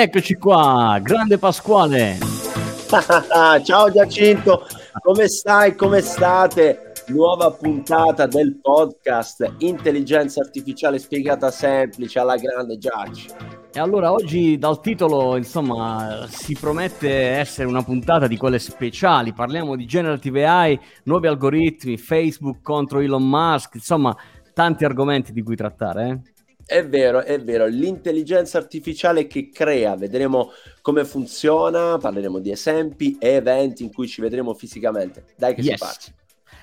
Eccoci qua, grande Pasquale. Ciao Giacinto, come stai? Come state? Nuova puntata del podcast Intelligenza Artificiale spiegata semplice alla grande Giaci. E allora oggi dal titolo, insomma, si promette essere una puntata di quelle speciali. Parliamo di generative AI, nuovi algoritmi, Facebook contro Elon Musk, insomma, tanti argomenti di cui trattare, eh? È vero, è vero, l'intelligenza artificiale che crea, vedremo come funziona, parleremo di esempi e eventi in cui ci vedremo fisicamente. Dai che yes. si parte.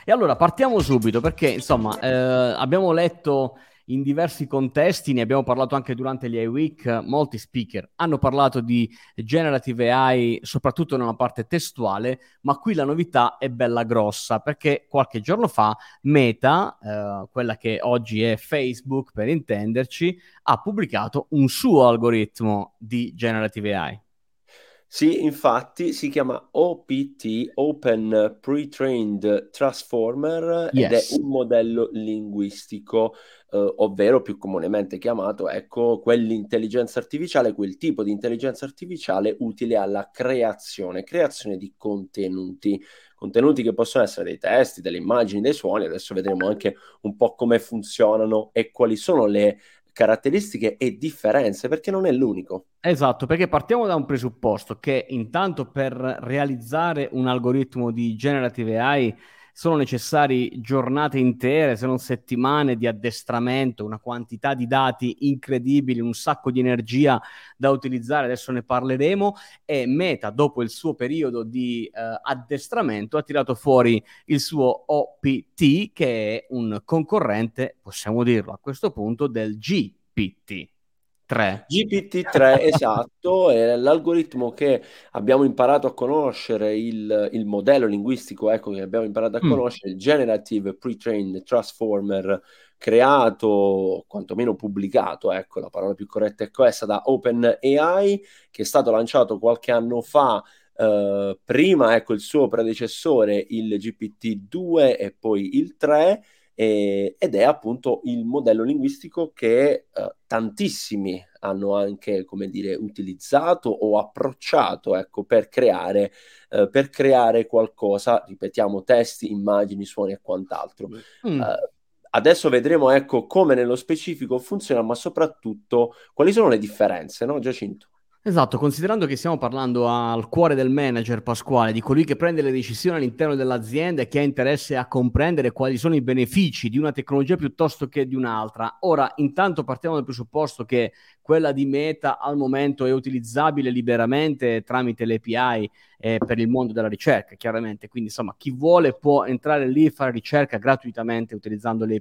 E allora partiamo subito perché insomma eh, abbiamo letto in diversi contesti, ne abbiamo parlato anche durante gli iWeek, molti speaker hanno parlato di generative AI soprattutto nella parte testuale, ma qui la novità è bella grossa perché qualche giorno fa Meta, eh, quella che oggi è Facebook per intenderci, ha pubblicato un suo algoritmo di generative AI. Sì, infatti si chiama OPT, Open Pre-Trained Transformer, yes. ed è un modello linguistico, eh, ovvero più comunemente chiamato, ecco, quell'intelligenza artificiale, quel tipo di intelligenza artificiale utile alla creazione, creazione di contenuti contenuti che possono essere dei testi, delle immagini, dei suoni. Adesso vedremo anche un po' come funzionano e quali sono le caratteristiche e differenze, perché non è l'unico. Esatto, perché partiamo da un presupposto che intanto per realizzare un algoritmo di generative AI sono necessari giornate intere, se non settimane di addestramento, una quantità di dati incredibili, un sacco di energia da utilizzare, adesso ne parleremo, e Meta, dopo il suo periodo di eh, addestramento, ha tirato fuori il suo OPT, che è un concorrente, possiamo dirlo a questo punto, del GPT. 3. GPT-3, esatto, è l'algoritmo che abbiamo imparato a conoscere, il, il modello linguistico ecco, che abbiamo imparato a mm. conoscere, il Generative Pre-Trained Transformer, creato, quantomeno pubblicato, ecco, la parola più corretta è questa, da OpenAI, che è stato lanciato qualche anno fa, eh, prima, ecco, il suo predecessore, il GPT-2 e poi il 3, eh, ed è appunto il modello linguistico che eh, tantissimi hanno anche, come dire, utilizzato o approcciato, ecco, per creare, eh, per creare qualcosa, ripetiamo, testi, immagini, suoni e quant'altro. Mm. Uh, adesso vedremo, ecco, come nello specifico funziona, ma soprattutto quali sono le differenze, no, Giacinto? Esatto, considerando che stiamo parlando al cuore del manager Pasquale, di colui che prende le decisioni all'interno dell'azienda e che ha interesse a comprendere quali sono i benefici di una tecnologia piuttosto che di un'altra. Ora, intanto partiamo dal presupposto che quella di Meta al momento è utilizzabile liberamente tramite le API eh, per il mondo della ricerca, chiaramente. Quindi, insomma, chi vuole può entrare lì e fare ricerca gratuitamente utilizzando le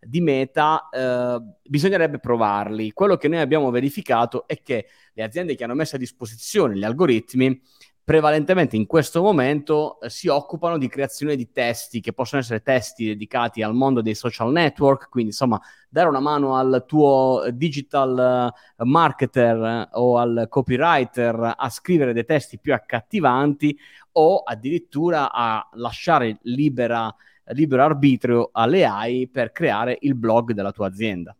di meta, eh, bisognerebbe provarli. Quello che noi abbiamo verificato è che le aziende che hanno messo a disposizione gli algoritmi prevalentemente in questo momento eh, si occupano di creazione di testi che possono essere testi dedicati al mondo dei social network, quindi insomma dare una mano al tuo digital uh, marketer eh, o al copywriter a scrivere dei testi più accattivanti o addirittura a lasciare libera libero arbitrio alle AI per creare il blog della tua azienda.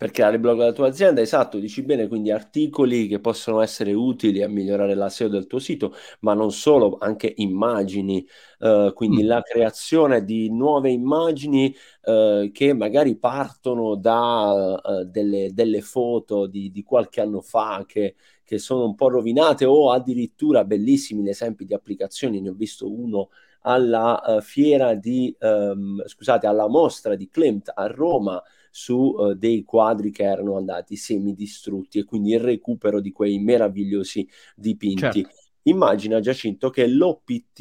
Per creare il blog della tua azienda, esatto, dici bene, quindi articoli che possono essere utili a migliorare la SEO del tuo sito, ma non solo, anche immagini, uh, quindi mm. la creazione di nuove immagini uh, che magari partono da uh, delle, delle, foto di, di, qualche anno fa che, che sono un po' rovinate o addirittura bellissimi esempi di applicazioni, ne ho visto uno alla uh, fiera di, um, scusate, alla mostra di Klimt a Roma su uh, dei quadri che erano andati semidistrutti e quindi il recupero di quei meravigliosi dipinti. Certo. Immagina Giacinto che l'OPT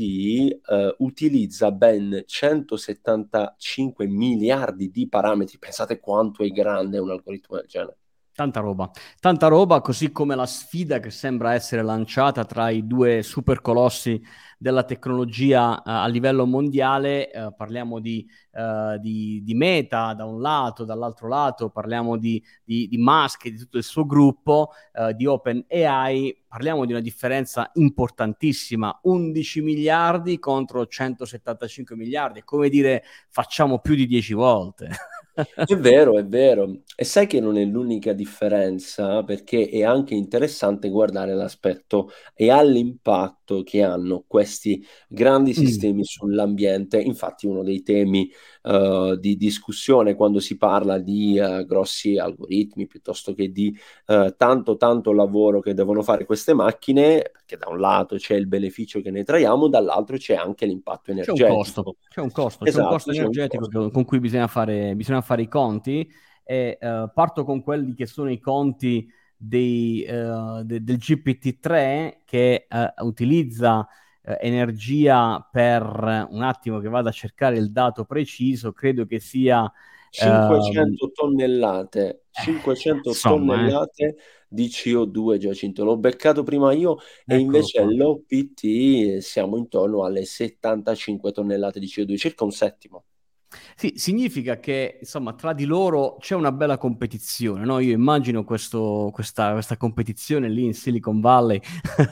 uh, utilizza ben 175 miliardi di parametri, pensate quanto è grande un algoritmo del genere. Tanta roba, tanta roba, così come la sfida che sembra essere lanciata tra i due super colossi della tecnologia uh, a livello mondiale, uh, parliamo di, uh, di, di, Meta da un lato, dall'altro lato parliamo di, di, di Musk e di tutto il suo gruppo, di OpenAI, parliamo di una differenza importantissima, 11 miliardi contro 175 miliardi, come dire facciamo più di 10 volte. È vero, è vero. E sai che non è l'unica differenza, perché è anche interessante guardare l'aspetto e all'impatto che hanno questi grandi Mh. sistemi sull'ambiente. Infatti uno dei temi, uhm, di discussione quando si parla di, ehm, grossi algoritmi piuttosto che di, ehm, tanto, tanto lavoro che devono fare queste macchine, perché da un lato c'è il beneficio che ne traiamo, dall'altro c'è anche l'impatto C'è un costo, energetico. c'è un costo, c'è un Esatto, costo c'è un energetico costo. che con cui bisogna fare bisogna fare i conti e, ehm, parto con quelli che sono i conti dei, ehm, de del GPT-3 che, ehm, utilizza, energia per un attimo che vado a cercare il dato preciso, credo che sia, ehm 500 tonnellate, eh, 500 insomma eh. tonnellate di CO2 Giacinto. L'ho beccato prima io e Eccolo invece qua. l'OPT siamo intorno alle 75 tonnellate di CO2, circa un settimo. Sì, significa che insomma tra di loro c'è una bella competizione, no? Io immagino questo, questa, questa competizione lì in Silicon Valley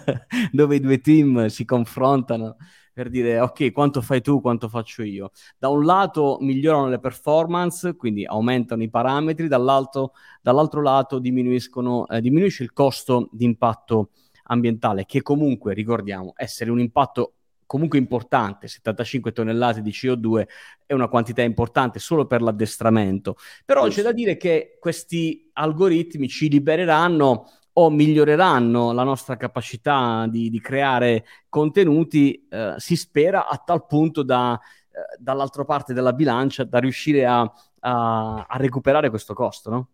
dove i due team si confrontano per dire ok, quanto fai tu, quanto faccio io. Da un lato migliorano le performance, quindi aumentano i parametri, dall'altro, dall'altro lato eh, diminuisce il costo di impatto ambientale, che comunque, ricordiamo, essere un impatto comunque importante, 75 tonnellate di CO2 è una quantità importante solo per l'addestramento, però c'è da dire che questi algoritmi ci libereranno o miglioreranno la nostra capacità di, di creare contenuti, eh, si spera a tal punto da, eh, dall'altra parte della bilancia, da riuscire a, a, a recuperare questo costo, no?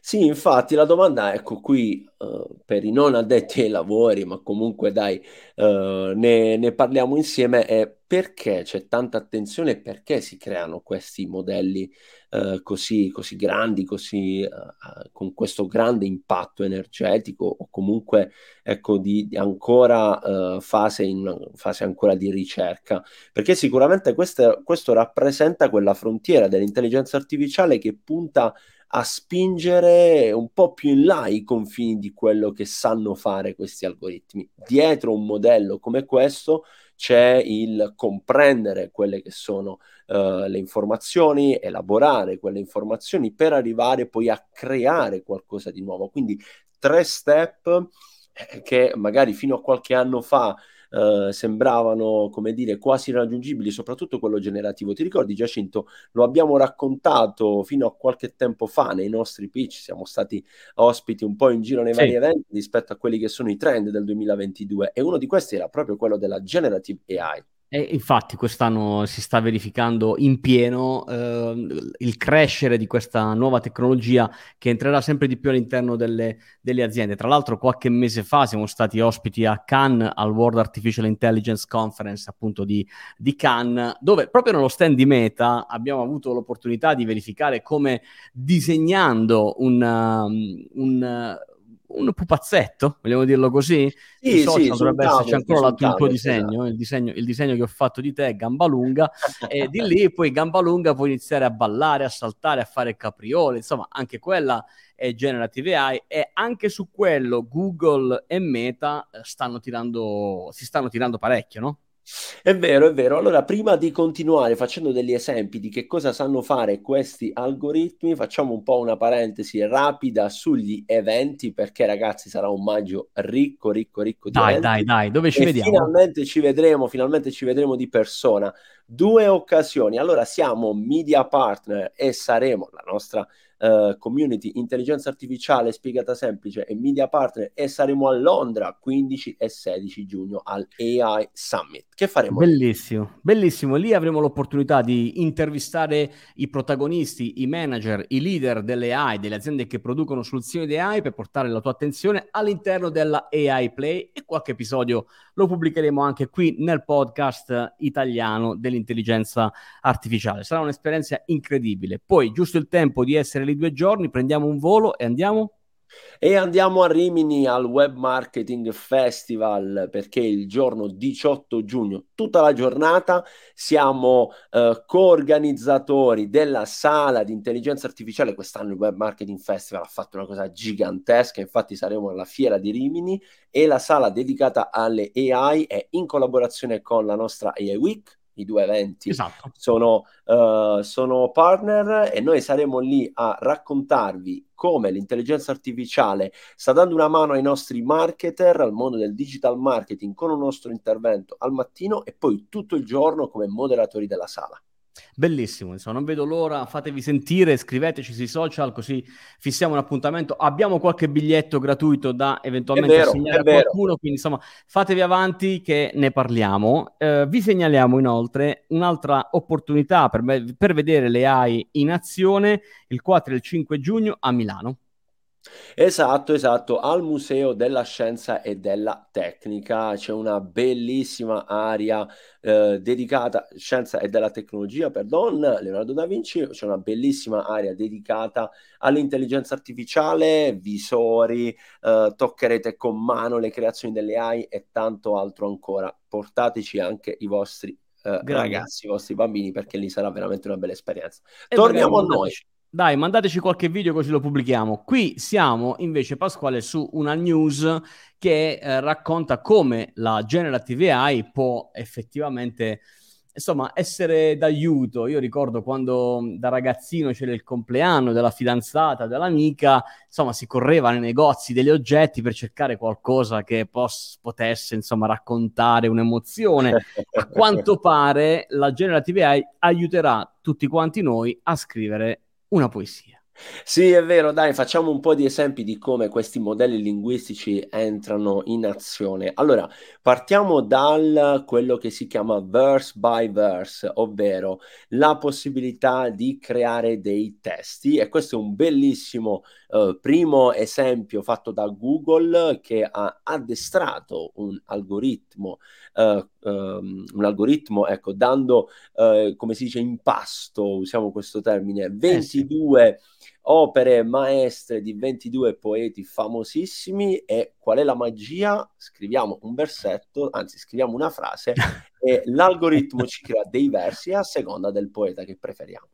Sì, infatti la domanda, ecco qui, uh, per i non addetti ai lavori, ma comunque dai, uh, ne, ne, parliamo insieme, è perché c'è tanta attenzione e perché si creano questi modelli uh, così, così, grandi, così, con questo grande impatto energetico o comunque ecco, di, di ancora fase, in fase ancora di ricerca. Perché sicuramente queste, questo rappresenta quella frontiera dell'intelligenza artificiale che punta spingere un po' più in là i confini di quello che sanno fare questi algoritmi. Dietro un modello come questo c'è il comprendere quelle che sono uh, le informazioni, elaborare quelle informazioni per arrivare poi a creare qualcosa di nuovo. Quindi tre step eh, che magari fino a qualche anno fa eh, sembravano, come dire, quasi irraggiungibili, soprattutto quello generativo. Ti ricordi, Giacinto? Lo abbiamo raccontato fino a qualche tempo fa nei nostri pitch, siamo stati ospiti un po' in giro nei sì. vari eventi rispetto a quelli che sono i trend del 2022 e uno di questi era proprio quello della generative AI. E infatti quest'anno si sta verificando in pieno eh, il crescere di questa nuova tecnologia che entrerà sempre di più all'interno delle, delle, aziende. Tra l'altro qualche mese fa siamo stati ospiti a Cannes al World Artificial Intelligence Conference appunto di, di Cannes dove proprio nello stand di Meta abbiamo avuto l'opportunità di verificare come disegnando un, um, un un pupazzetto, vogliamo dirlo così? Sì, sì, dovrebbe esserci ancora il tuo disegno, esatto. il disegno, il disegno che ho fatto di te, gamba lunga, e di lì poi gamba lunga puoi iniziare a ballare, a saltare, a fare capriole, insomma anche quella è generative AI e anche su quello Google e Meta eh, stanno tirando, si stanno tirando parecchio, no? È vero, è vero. Allora, prima di continuare facendo degli esempi di che cosa sanno fare questi algoritmi, facciamo un po' una parentesi rapida sugli eventi, perché ragazzi sarà un maggio ricco, ricco, ricco di dai, eventi. Dai, dai, dove ci e vediamo? Finalmente ci vedremo, finalmente ci vedremo di persona. Due occasioni. Allora, siamo media partner e saremo la nostra Uh, community intelligenza artificiale spiegata semplice e media partner e saremo a Londra 15 e 16 giugno al AI Summit. Che faremo? Bellissimo, lì? bellissimo. Lì avremo l'opportunità di intervistare i protagonisti, i manager, i leader delle AI, delle aziende che producono soluzioni di AI per portare la tua attenzione all'interno della AI Play e qualche episodio lo pubblicheremo anche qui nel podcast italiano dell'intelligenza artificiale. Sarà un'esperienza incredibile. Poi, giusto il tempo di essere lì due giorni, prendiamo un volo e andiamo? E andiamo a Rimini al Web Marketing Festival perché il giorno 18 giugno, tutta la giornata, siamo eh, co-organizzatori della sala di intelligenza artificiale. Quest'anno il Web Marketing Festival ha fatto una cosa gigantesca, infatti saremo alla fiera di Rimini e la sala dedicata alle AI è in collaborazione con la nostra AI Week i due eventi esatto. sono, uh, sono partner e noi saremo lì a raccontarvi come l'intelligenza artificiale sta dando una mano ai nostri marketer, al mondo del digital marketing con un nostro intervento al mattino e poi tutto il giorno come moderatori della sala. Bellissimo, insomma, non vedo l'ora, fatevi sentire, scriveteci sui social così fissiamo un appuntamento. Abbiamo qualche biglietto gratuito da eventualmente vero, segnalare a qualcuno, quindi insomma fatevi avanti che ne parliamo. Eh, vi segnaliamo inoltre un'altra opportunità per, per vedere le AI in azione il 4 e il 5 giugno a Milano. Esatto, esatto, al Museo della Scienza e della Tecnica c'è una bellissima area eh, dedicata scienza e della tecnologia, perdon, Leonardo da Vinci, c'è una bellissima area dedicata all'intelligenza artificiale, visori, eh, toccherete con mano le creazioni delle AI e tanto altro ancora. Portateci anche i vostri eh, ragazzi, i vostri bambini perché lì sarà veramente una bella esperienza. E Torniamo a noi. Dai, mandateci qualche video così lo pubblichiamo. Qui siamo invece, Pasquale, su una news che eh, racconta come la Generative AI può effettivamente insomma, essere d'aiuto. Io ricordo quando da ragazzino c'era il compleanno della fidanzata, dell'amica, insomma, si correva nei negozi degli oggetti per cercare qualcosa che pos- potesse, insomma, raccontare un'emozione. A quanto pare la Generative AI aiuterà tutti quanti noi a scrivere una poesia. Sì, è vero, dai, facciamo un po' di esempi di come questi modelli linguistici entrano in azione. Allora, partiamo dal quello che si chiama verse by verse, ovvero la possibilità di creare dei testi e questo è un bellissimo uh, primo esempio fatto da Google che ha addestrato un algoritmo uh, um, un algoritmo, ecco, dando, uh, come si dice, in pasto, usiamo questo termine, 22 eh sì. Opere maestre di 22 poeti famosissimi e qual è la magia? Scriviamo un versetto, anzi scriviamo una frase e l'algoritmo ci crea dei versi a seconda del poeta che preferiamo.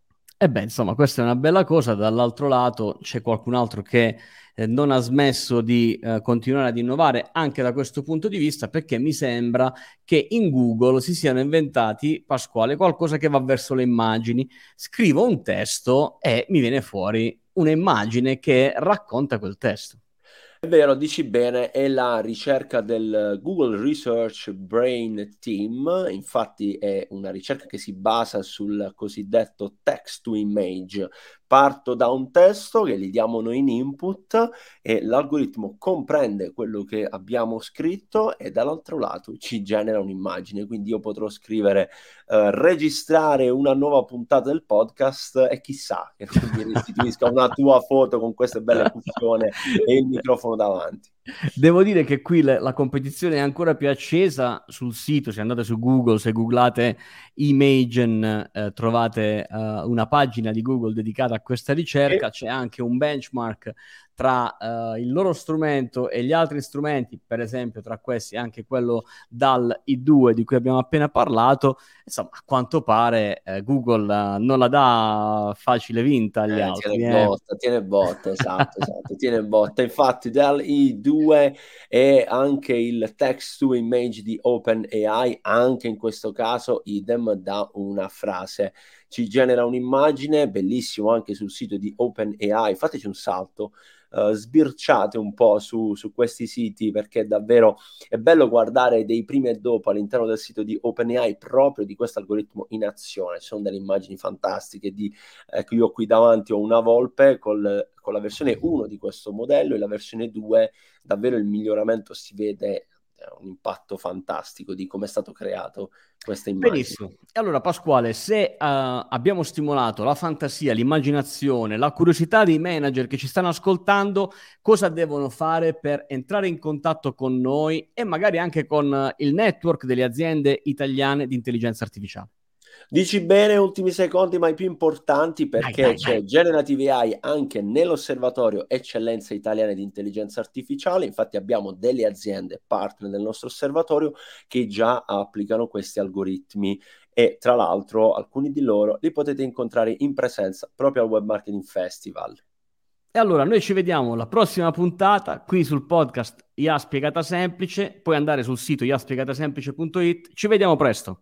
E beh, insomma, questa è una bella cosa. Dall'altro lato c'è qualcun altro che eh, non ha smesso di eh, continuare ad innovare anche da questo punto di vista, perché mi sembra che in Google si siano inventati, Pasquale, qualcosa che va verso le immagini. Scrivo un testo e mi viene fuori un'immagine che racconta quel testo. È vero, dici bene, è la ricerca del Google Research Brain Team, infatti è una ricerca che si basa sul cosiddetto text to image, parto da un testo che gli diamo noi in input e l'algoritmo comprende quello che abbiamo scritto e dall'altro lato ci genera un'immagine. Quindi io potrò scrivere eh, registrare una nuova puntata del podcast e chissà che mi restituisca una tua foto con queste belle cuffone e il microfono davanti. Devo dire che qui le, la competizione è ancora più accesa sul sito, se andate su Google, se googlate Imagen, eh, trovate uh, una pagina di Google dedicata a questa ricerca, c'è anche un benchmark tra uh, il loro strumento e gli altri strumenti, per esempio tra questi anche quello dal I2 di cui abbiamo appena parlato, insomma a quanto pare eh, Google uh, non la dà facile vinta agli eh, altri. Tiene eh. botta, tiene botta, esatto, esatto, tiene botta. Infatti dal I2 e anche il text to image di OpenAI, anche in questo caso idem da una frase ci genera un'immagine bellissimo anche sul sito di OpenAI. Fateci un salto, uh, sbirciate un po' su, su, questi siti perché davvero è bello guardare dei primi e dopo all'interno del sito di OpenAI proprio di questo algoritmo in azione. Ci sono delle immagini fantastiche di, ecco io qui davanti ho una volpe col, con la versione 1 di questo modello e la versione 2 davvero il miglioramento si vede un impatto fantastico di come è stato creato questa immagine. Benissimo. E allora Pasquale, se uh, abbiamo stimolato la fantasia, l'immaginazione, la curiosità dei manager che ci stanno ascoltando, cosa devono fare per entrare in contatto con noi e magari anche con il network delle aziende italiane di intelligenza artificiale? Dici bene, ultimi secondi, ma i più importanti perché dai, dai, c'è dai. Generative AI anche nell'osservatorio Eccellenze Italiane di Intelligenza Artificiale. Infatti abbiamo delle aziende partner del nostro osservatorio che già applicano questi algoritmi e tra l'altro alcuni di loro li potete incontrare in presenza proprio al Web Marketing Festival. E allora noi ci vediamo alla prossima puntata qui sul podcast IA Spiegata Semplice, puoi andare sul sito iaspiegatasemplice.it, ci vediamo presto.